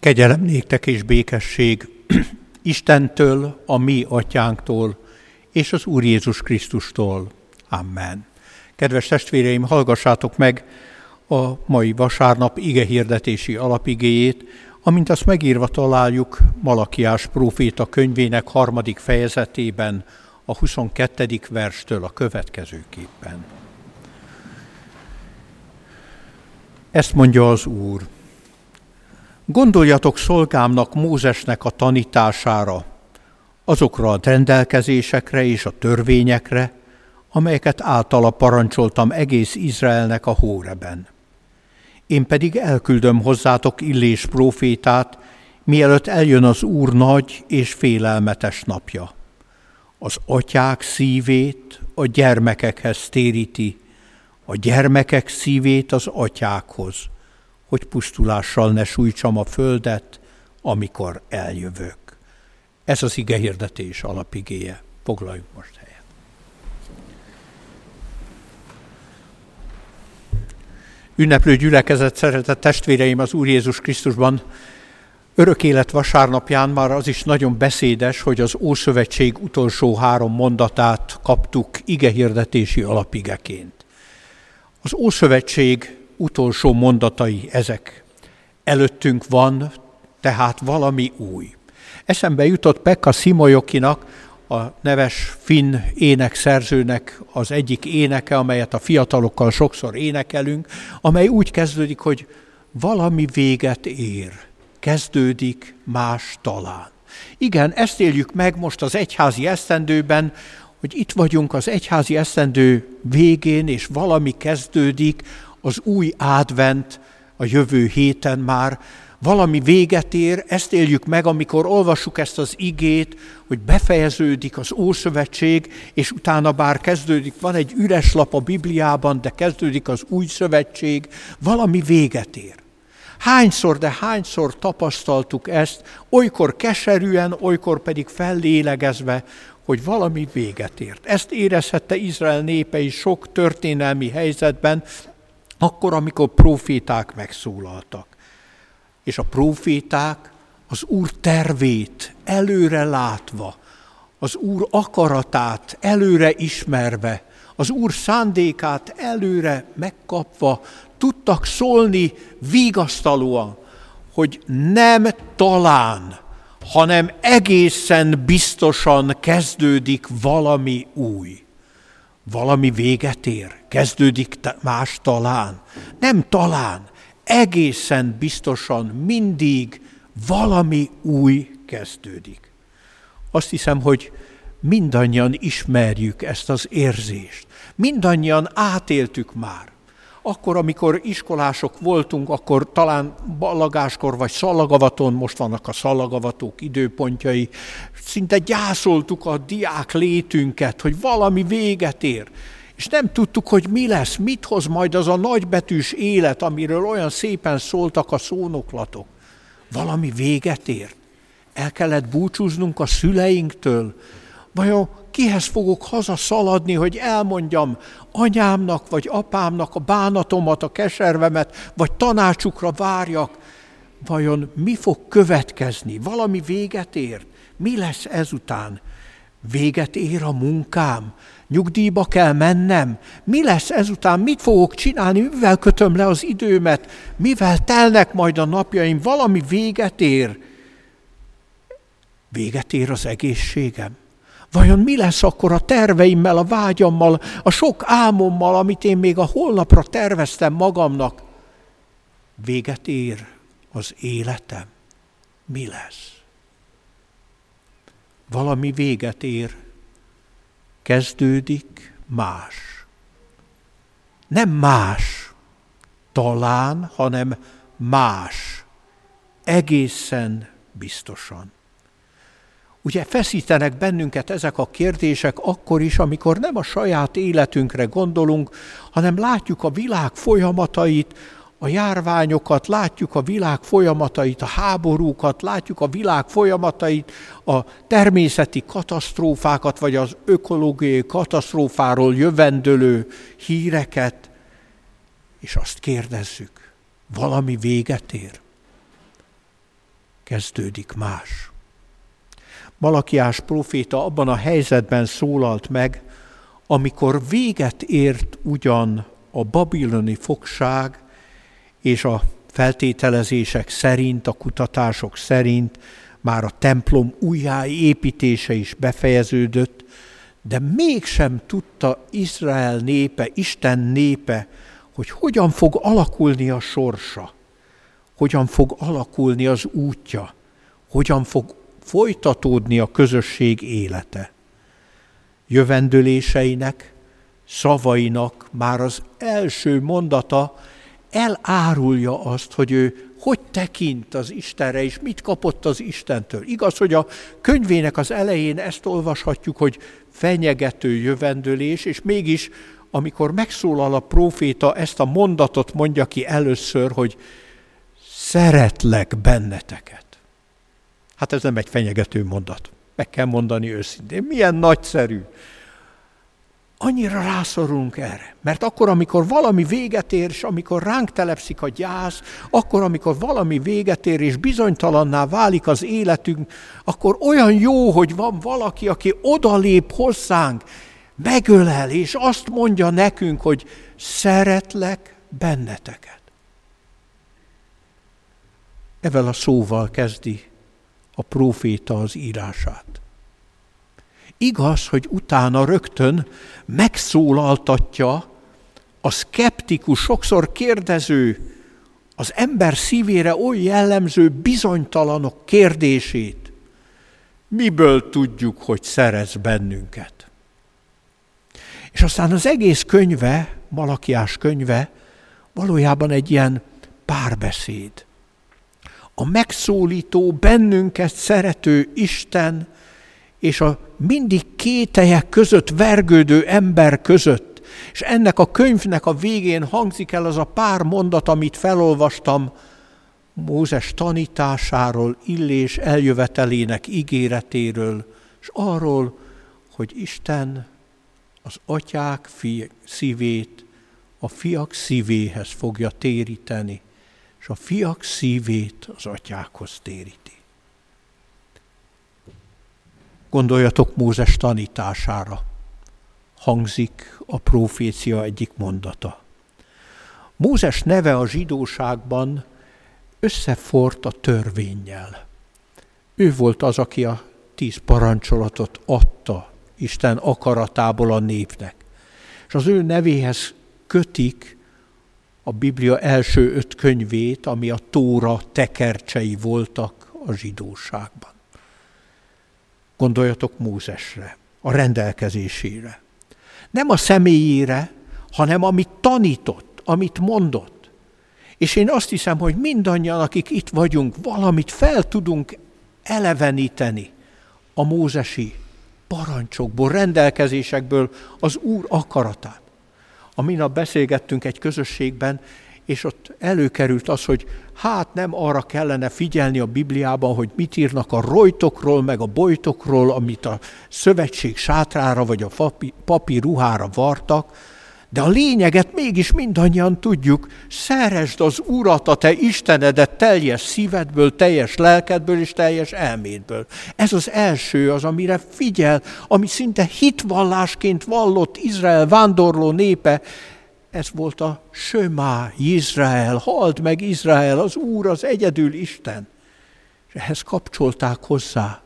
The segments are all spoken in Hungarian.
Kegyelem néktek és békesség Istentől, a mi atyánktól, és az Úr Jézus Krisztustól. Amen. Kedves testvéreim, hallgassátok meg a mai vasárnap ige hirdetési alapigéjét, amint azt megírva találjuk Malakiás próféta könyvének harmadik fejezetében, a 22. verstől a következőképpen. Ezt mondja az Úr. Gondoljatok szolgámnak Mózesnek a tanítására, azokra a rendelkezésekre és a törvényekre, amelyeket általa parancsoltam egész Izraelnek a Hóreben. Én pedig elküldöm hozzátok Illés prófétát, mielőtt eljön az Úr nagy és félelmetes napja. Az atyák szívét a gyermekekhez téríti, a gyermekek szívét az atyákhoz – hogy pusztulással ne sújtsam a földet, amikor eljövök. Ez az ige hirdetés alapigéje. Foglaljunk most helyet. Ünneplő gyülekezet, szeretett testvéreim az Úr Jézus Krisztusban, Örök élet vasárnapján már az is nagyon beszédes, hogy az Ószövetség utolsó három mondatát kaptuk igehirdetési alapigeként. Az Ószövetség utolsó mondatai ezek. Előttünk van tehát valami új. Eszembe jutott Pekka Simojokinak, a neves finn énekszerzőnek az egyik éneke, amelyet a fiatalokkal sokszor énekelünk, amely úgy kezdődik, hogy valami véget ér, kezdődik más talán. Igen, ezt éljük meg most az egyházi esztendőben, hogy itt vagyunk az egyházi esztendő végén, és valami kezdődik, az új advent a jövő héten már valami véget ér, ezt éljük meg, amikor olvassuk ezt az igét, hogy befejeződik az Ószövetség, és utána bár kezdődik, van egy üres lap a Bibliában, de kezdődik az új szövetség, valami véget ér. Hányszor, de hányszor tapasztaltuk ezt, olykor keserűen, olykor pedig fellélegezve, hogy valami véget ért. Ezt érezhette Izrael népe is sok történelmi helyzetben, akkor, amikor proféták megszólaltak. És a proféták az Úr tervét előre látva, az Úr akaratát előre ismerve, az Úr szándékát előre megkapva tudtak szólni vigasztalóan, hogy nem talán, hanem egészen biztosan kezdődik valami új valami véget ér, kezdődik más talán. Nem talán, egészen biztosan mindig valami új kezdődik. Azt hiszem, hogy mindannyian ismerjük ezt az érzést. Mindannyian átéltük már. Akkor, amikor iskolások voltunk, akkor talán ballagáskor vagy szalagavaton, most vannak a szalagavatók időpontjai, szinte gyászoltuk a diák létünket, hogy valami véget ér. És nem tudtuk, hogy mi lesz, mit hoz majd az a nagybetűs élet, amiről olyan szépen szóltak a szónoklatok. Valami véget ér. El kellett búcsúznunk a szüleinktől. Vajon kihez fogok haza szaladni, hogy elmondjam anyámnak vagy apámnak a bánatomat, a keservemet, vagy tanácsukra várjak, vajon mi fog következni? Valami véget ér? Mi lesz ezután? Véget ér a munkám? Nyugdíjba kell mennem? Mi lesz ezután? Mit fogok csinálni? Mivel kötöm le az időmet? Mivel telnek majd a napjaim? Valami véget ér? Véget ér az egészségem? Vajon mi lesz akkor a terveimmel, a vágyammal, a sok álmommal, amit én még a holnapra terveztem magamnak? Véget ér az életem. Mi lesz? Valami véget ér, kezdődik más. Nem más, talán, hanem más. Egészen biztosan. Ugye feszítenek bennünket ezek a kérdések akkor is, amikor nem a saját életünkre gondolunk, hanem látjuk a világ folyamatait, a járványokat, látjuk a világ folyamatait, a háborúkat, látjuk a világ folyamatait, a természeti katasztrófákat, vagy az ökológiai katasztrófáról jövendölő híreket, és azt kérdezzük, valami véget ér? kezdődik más. Malakiás proféta abban a helyzetben szólalt meg, amikor véget ért ugyan a babiloni fogság és a feltételezések szerint, a kutatások szerint már a templom újjáépítése is befejeződött, de mégsem tudta Izrael népe, Isten népe, hogy hogyan fog alakulni a sorsa, hogyan fog alakulni az útja, hogyan fog folytatódni a közösség élete. Jövendőléseinek, szavainak már az első mondata elárulja azt, hogy ő hogy tekint az Istenre, és mit kapott az Istentől. Igaz, hogy a könyvének az elején ezt olvashatjuk, hogy fenyegető jövendőlés, és mégis, amikor megszólal a próféta, ezt a mondatot mondja ki először, hogy szeretlek benneteket. Hát ez nem egy fenyegető mondat. Meg kell mondani őszintén. Milyen nagyszerű, annyira rászorulunk erre. Mert akkor, amikor valami véget ér, és amikor ránk telepszik a gyász, akkor, amikor valami véget ér, és bizonytalanná válik az életünk, akkor olyan jó, hogy van valaki, aki odalép hozzánk, megölel, és azt mondja nekünk, hogy szeretlek benneteket. Evel a szóval kezdi a próféta az írását. Igaz, hogy utána rögtön megszólaltatja a szkeptikus, sokszor kérdező, az ember szívére oly jellemző bizonytalanok kérdését. Miből tudjuk, hogy szerez bennünket? És aztán az egész könyve, Malakiás könyve, valójában egy ilyen párbeszéd. A megszólító, bennünket szerető Isten és a mindig kételyek között vergődő ember között, és ennek a könyvnek a végén hangzik el az a pár mondat, amit felolvastam Mózes tanításáról, Illés eljövetelének ígéretéről, és arról, hogy Isten az atyák fi- szívét a fiak szívéhez fogja téríteni, és a fiak szívét az atyákhoz téríti. Gondoljatok Mózes tanítására. Hangzik a profécia egyik mondata. Mózes neve a zsidóságban összefort a törvényjel. Ő volt az, aki a tíz parancsolatot adta Isten akaratából a népnek. És az ő nevéhez kötik a Biblia első öt könyvét, ami a Tóra tekercsei voltak a zsidóságban. Gondoljatok Mózesre, a rendelkezésére. Nem a személyére, hanem amit tanított, amit mondott. És én azt hiszem, hogy mindannyian, akik itt vagyunk, valamit fel tudunk eleveníteni a mózesi parancsokból, rendelkezésekből az Úr akaratát. A minap beszélgettünk egy közösségben, és ott előkerült az, hogy hát nem arra kellene figyelni a Bibliában, hogy mit írnak a rojtokról, meg a bojtokról, amit a szövetség sátrára vagy a papi, papi ruhára vartak, de a lényeget mégis mindannyian tudjuk, szeresd az Urat, a te Istenedet teljes szívedből, teljes lelkedből és teljes elmédből. Ez az első, az, amire figyel, ami szinte hitvallásként vallott Izrael vándorló népe, ez volt a Sömá, Izrael, halt meg Izrael, az Úr, az egyedül Isten. És ehhez kapcsolták hozzá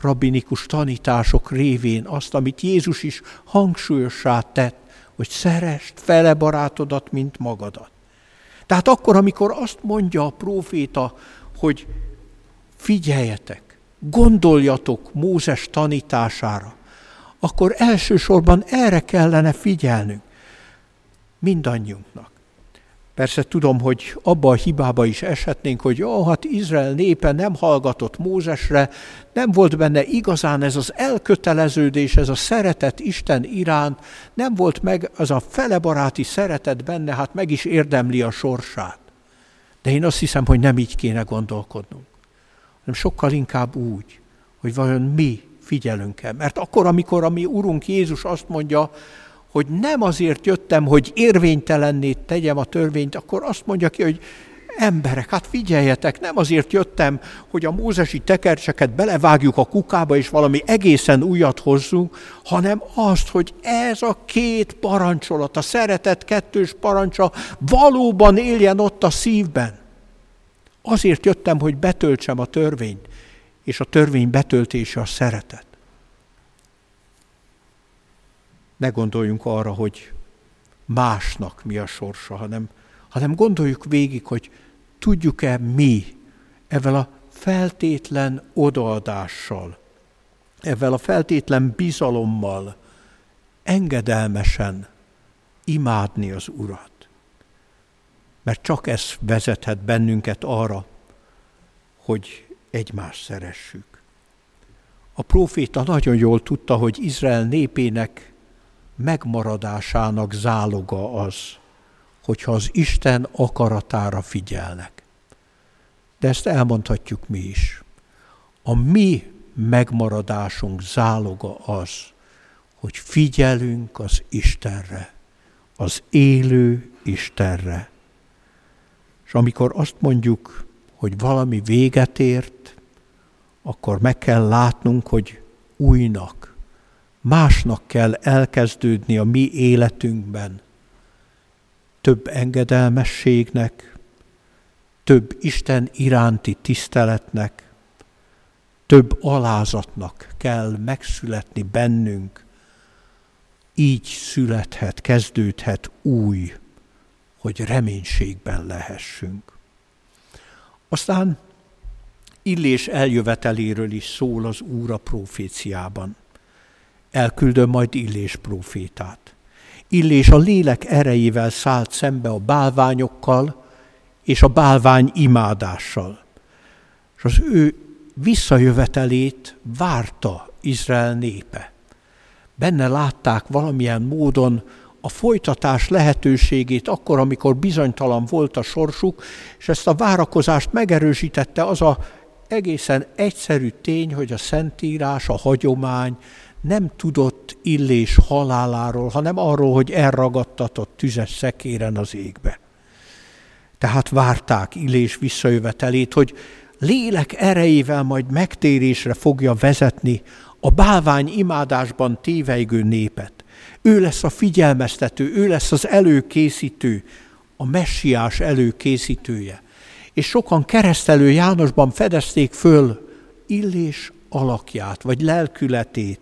rabinikus tanítások révén azt, amit Jézus is hangsúlyossá tett, hogy szerest fele barátodat, mint magadat. Tehát akkor, amikor azt mondja a próféta, hogy figyeljetek, gondoljatok Mózes tanítására, akkor elsősorban erre kellene figyelnünk mindannyiunknak. Persze tudom, hogy abba a hibába is eshetnénk, hogy jó, hát Izrael népe nem hallgatott Mózesre, nem volt benne igazán ez az elköteleződés, ez a szeretet Isten iránt, nem volt meg az a felebaráti szeretet benne, hát meg is érdemli a sorsát. De én azt hiszem, hogy nem így kéne gondolkodnunk, hanem sokkal inkább úgy, hogy vajon mi figyelünk-e. Mert akkor, amikor a mi Urunk Jézus azt mondja, hogy nem azért jöttem, hogy érvénytelenné tegyem a törvényt, akkor azt mondja ki, hogy emberek, hát figyeljetek, nem azért jöttem, hogy a mózesi tekercseket belevágjuk a kukába, és valami egészen újat hozzunk, hanem azt, hogy ez a két parancsolat, a szeretet kettős parancsa valóban éljen ott a szívben. Azért jöttem, hogy betöltsem a törvényt, és a törvény betöltése a szeretet. Ne gondoljunk arra, hogy másnak mi a sorsa, hanem, hanem gondoljuk végig, hogy tudjuk-e mi ezzel a feltétlen odaadással, ezzel a feltétlen bizalommal engedelmesen imádni az Urat. Mert csak ez vezethet bennünket arra, hogy egymást szeressük. A próféta nagyon jól tudta, hogy Izrael népének megmaradásának záloga az, hogyha az Isten akaratára figyelnek. De ezt elmondhatjuk mi is. A mi megmaradásunk záloga az, hogy figyelünk az Istenre, az élő Istenre. És amikor azt mondjuk, hogy valami véget ért, akkor meg kell látnunk, hogy újnak, másnak kell elkezdődni a mi életünkben. Több engedelmességnek, több Isten iránti tiszteletnek, több alázatnak kell megszületni bennünk. Így születhet, kezdődhet új, hogy reménységben lehessünk. Aztán Illés eljöveteléről is szól az Úr a proféciában elküldöm majd Illés profétát. Illés a lélek erejével szállt szembe a bálványokkal és a bálvány imádással. És az ő visszajövetelét várta Izrael népe. Benne látták valamilyen módon a folytatás lehetőségét akkor, amikor bizonytalan volt a sorsuk, és ezt a várakozást megerősítette az a egészen egyszerű tény, hogy a Szentírás, a hagyomány nem tudott Illés haláláról, hanem arról, hogy elragadtatott tüzes szekéren az égbe. Tehát várták Illés visszajövetelét, hogy lélek erejével majd megtérésre fogja vezetni a bálvány imádásban téveigő népet. Ő lesz a figyelmeztető, ő lesz az előkészítő, a messiás előkészítője. És sokan keresztelő Jánosban fedezték föl Illés alakját, vagy lelkületét,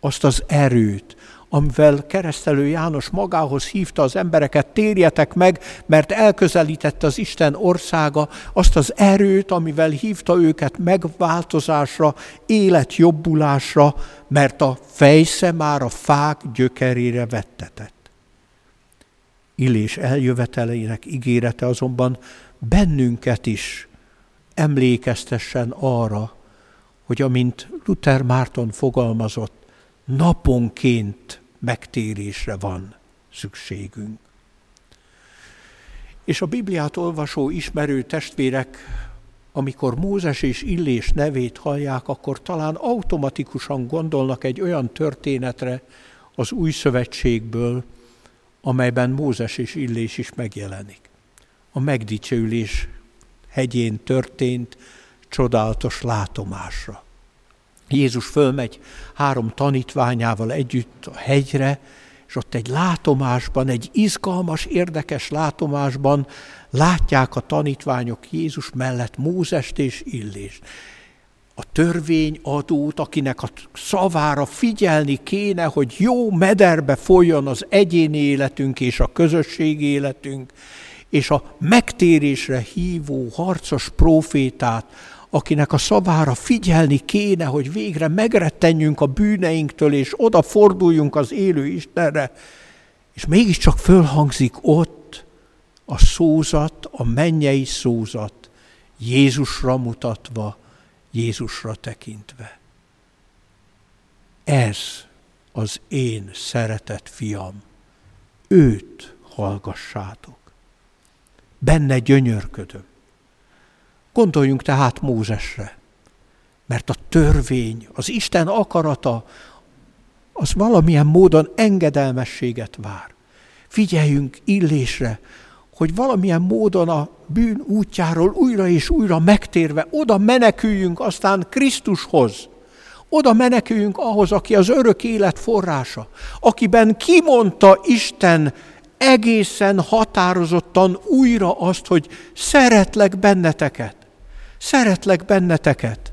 azt az erőt, amivel keresztelő János magához hívta az embereket, térjetek meg, mert elközelítette az Isten országa, azt az erőt, amivel hívta őket megváltozásra, életjobbulásra, mert a fejsze már a fák gyökerére vettetett. Illés eljöveteleinek ígérete azonban bennünket is emlékeztessen arra, hogy amint Luther Márton fogalmazott, naponként megtérésre van szükségünk. És a Bibliát olvasó, ismerő testvérek, amikor Mózes és Illés nevét hallják, akkor talán automatikusan gondolnak egy olyan történetre az új szövetségből, amelyben Mózes és Illés is megjelenik. A megdicsőülés hegyén történt csodálatos látomásra. Jézus fölmegy három tanítványával együtt a hegyre, és ott egy látomásban, egy izgalmas, érdekes látomásban látják a tanítványok Jézus mellett Mózest és Illést. A törvény adót, akinek a szavára figyelni kéne, hogy jó mederbe folyjon az egyéni életünk és a közösségi életünk, és a megtérésre hívó harcos profétát, akinek a szavára figyelni kéne, hogy végre megrettenjünk a bűneinktől, és odaforduljunk az élő Istenre, és mégiscsak fölhangzik ott a szózat, a mennyei szózat, Jézusra mutatva, Jézusra tekintve. Ez az én szeretett fiam, őt hallgassátok. Benne gyönyörködöm. Gondoljunk tehát Mózesre, mert a törvény, az Isten akarata, az valamilyen módon engedelmességet vár. Figyeljünk Illésre, hogy valamilyen módon a bűn útjáról újra és újra megtérve oda meneküljünk aztán Krisztushoz. Oda meneküljünk ahhoz, aki az örök élet forrása, akiben kimondta Isten egészen határozottan újra azt, hogy szeretlek benneteket. Szeretlek benneteket.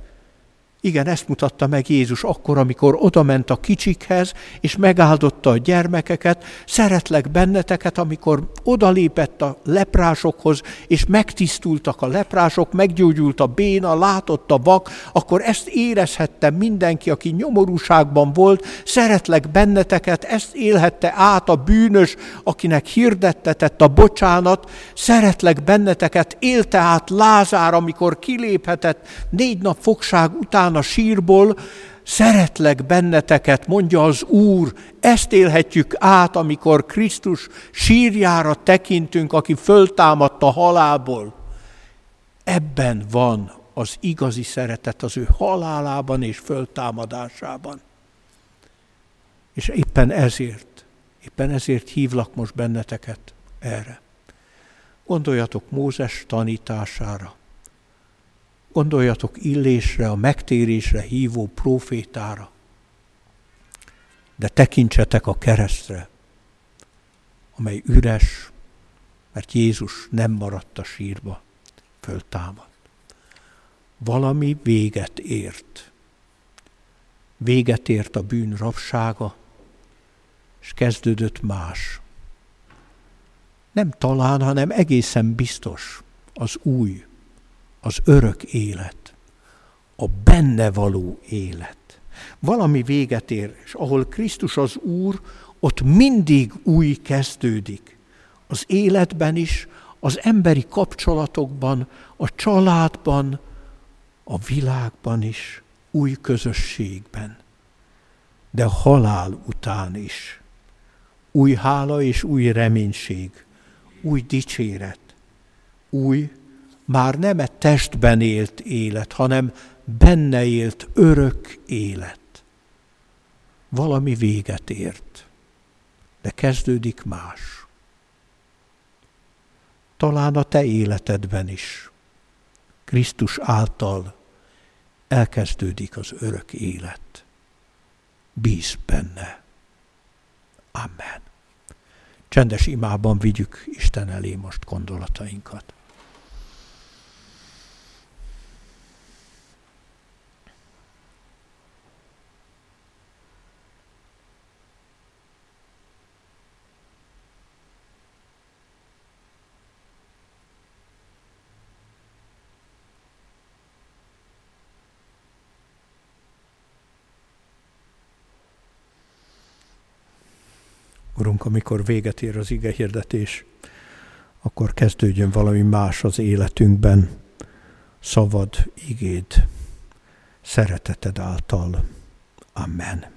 Igen, ezt mutatta meg Jézus akkor, amikor odament a kicsikhez, és megáldotta a gyermekeket. Szeretlek benneteket, amikor odalépett a leprásokhoz, és megtisztultak a leprások, meggyógyult a béna, látott a vak, akkor ezt érezhette mindenki, aki nyomorúságban volt. Szeretlek benneteket, ezt élhette át a bűnös, akinek hirdettetett a bocsánat. Szeretlek benneteket, élte át Lázár, amikor kiléphetett négy nap fogság után a sírból, szeretlek benneteket, mondja az Úr, ezt élhetjük át, amikor Krisztus sírjára tekintünk, aki föltámadt a halálból. Ebben van az igazi szeretet az ő halálában és föltámadásában. És éppen ezért, éppen ezért hívlak most benneteket erre. Gondoljatok Mózes tanítására. Gondoljatok Illésre, a megtérésre hívó profétára. De tekintsetek a keresztre, amely üres, mert Jézus nem maradt a sírba, föltámad. Valami véget ért. Véget ért a bűn rabsága, és kezdődött más. Nem talán, hanem egészen biztos az új az örök élet, a benne való élet. Valami véget ér, és ahol Krisztus az Úr, ott mindig új kezdődik. Az életben is, az emberi kapcsolatokban, a családban, a világban is, új közösségben. De halál után is. Új hála és új reménység, új dicséret, új már nem egy testben élt élet, hanem benne élt örök élet. Valami véget ért, de kezdődik más. Talán a te életedben is. Krisztus által elkezdődik az örök élet. Bíz benne. Amen. Csendes imában vigyük Isten elé most gondolatainkat. Urunk, amikor véget ér az ige hirdetés, akkor kezdődjön valami más az életünkben, szabad igéd, szereteted által. Amen.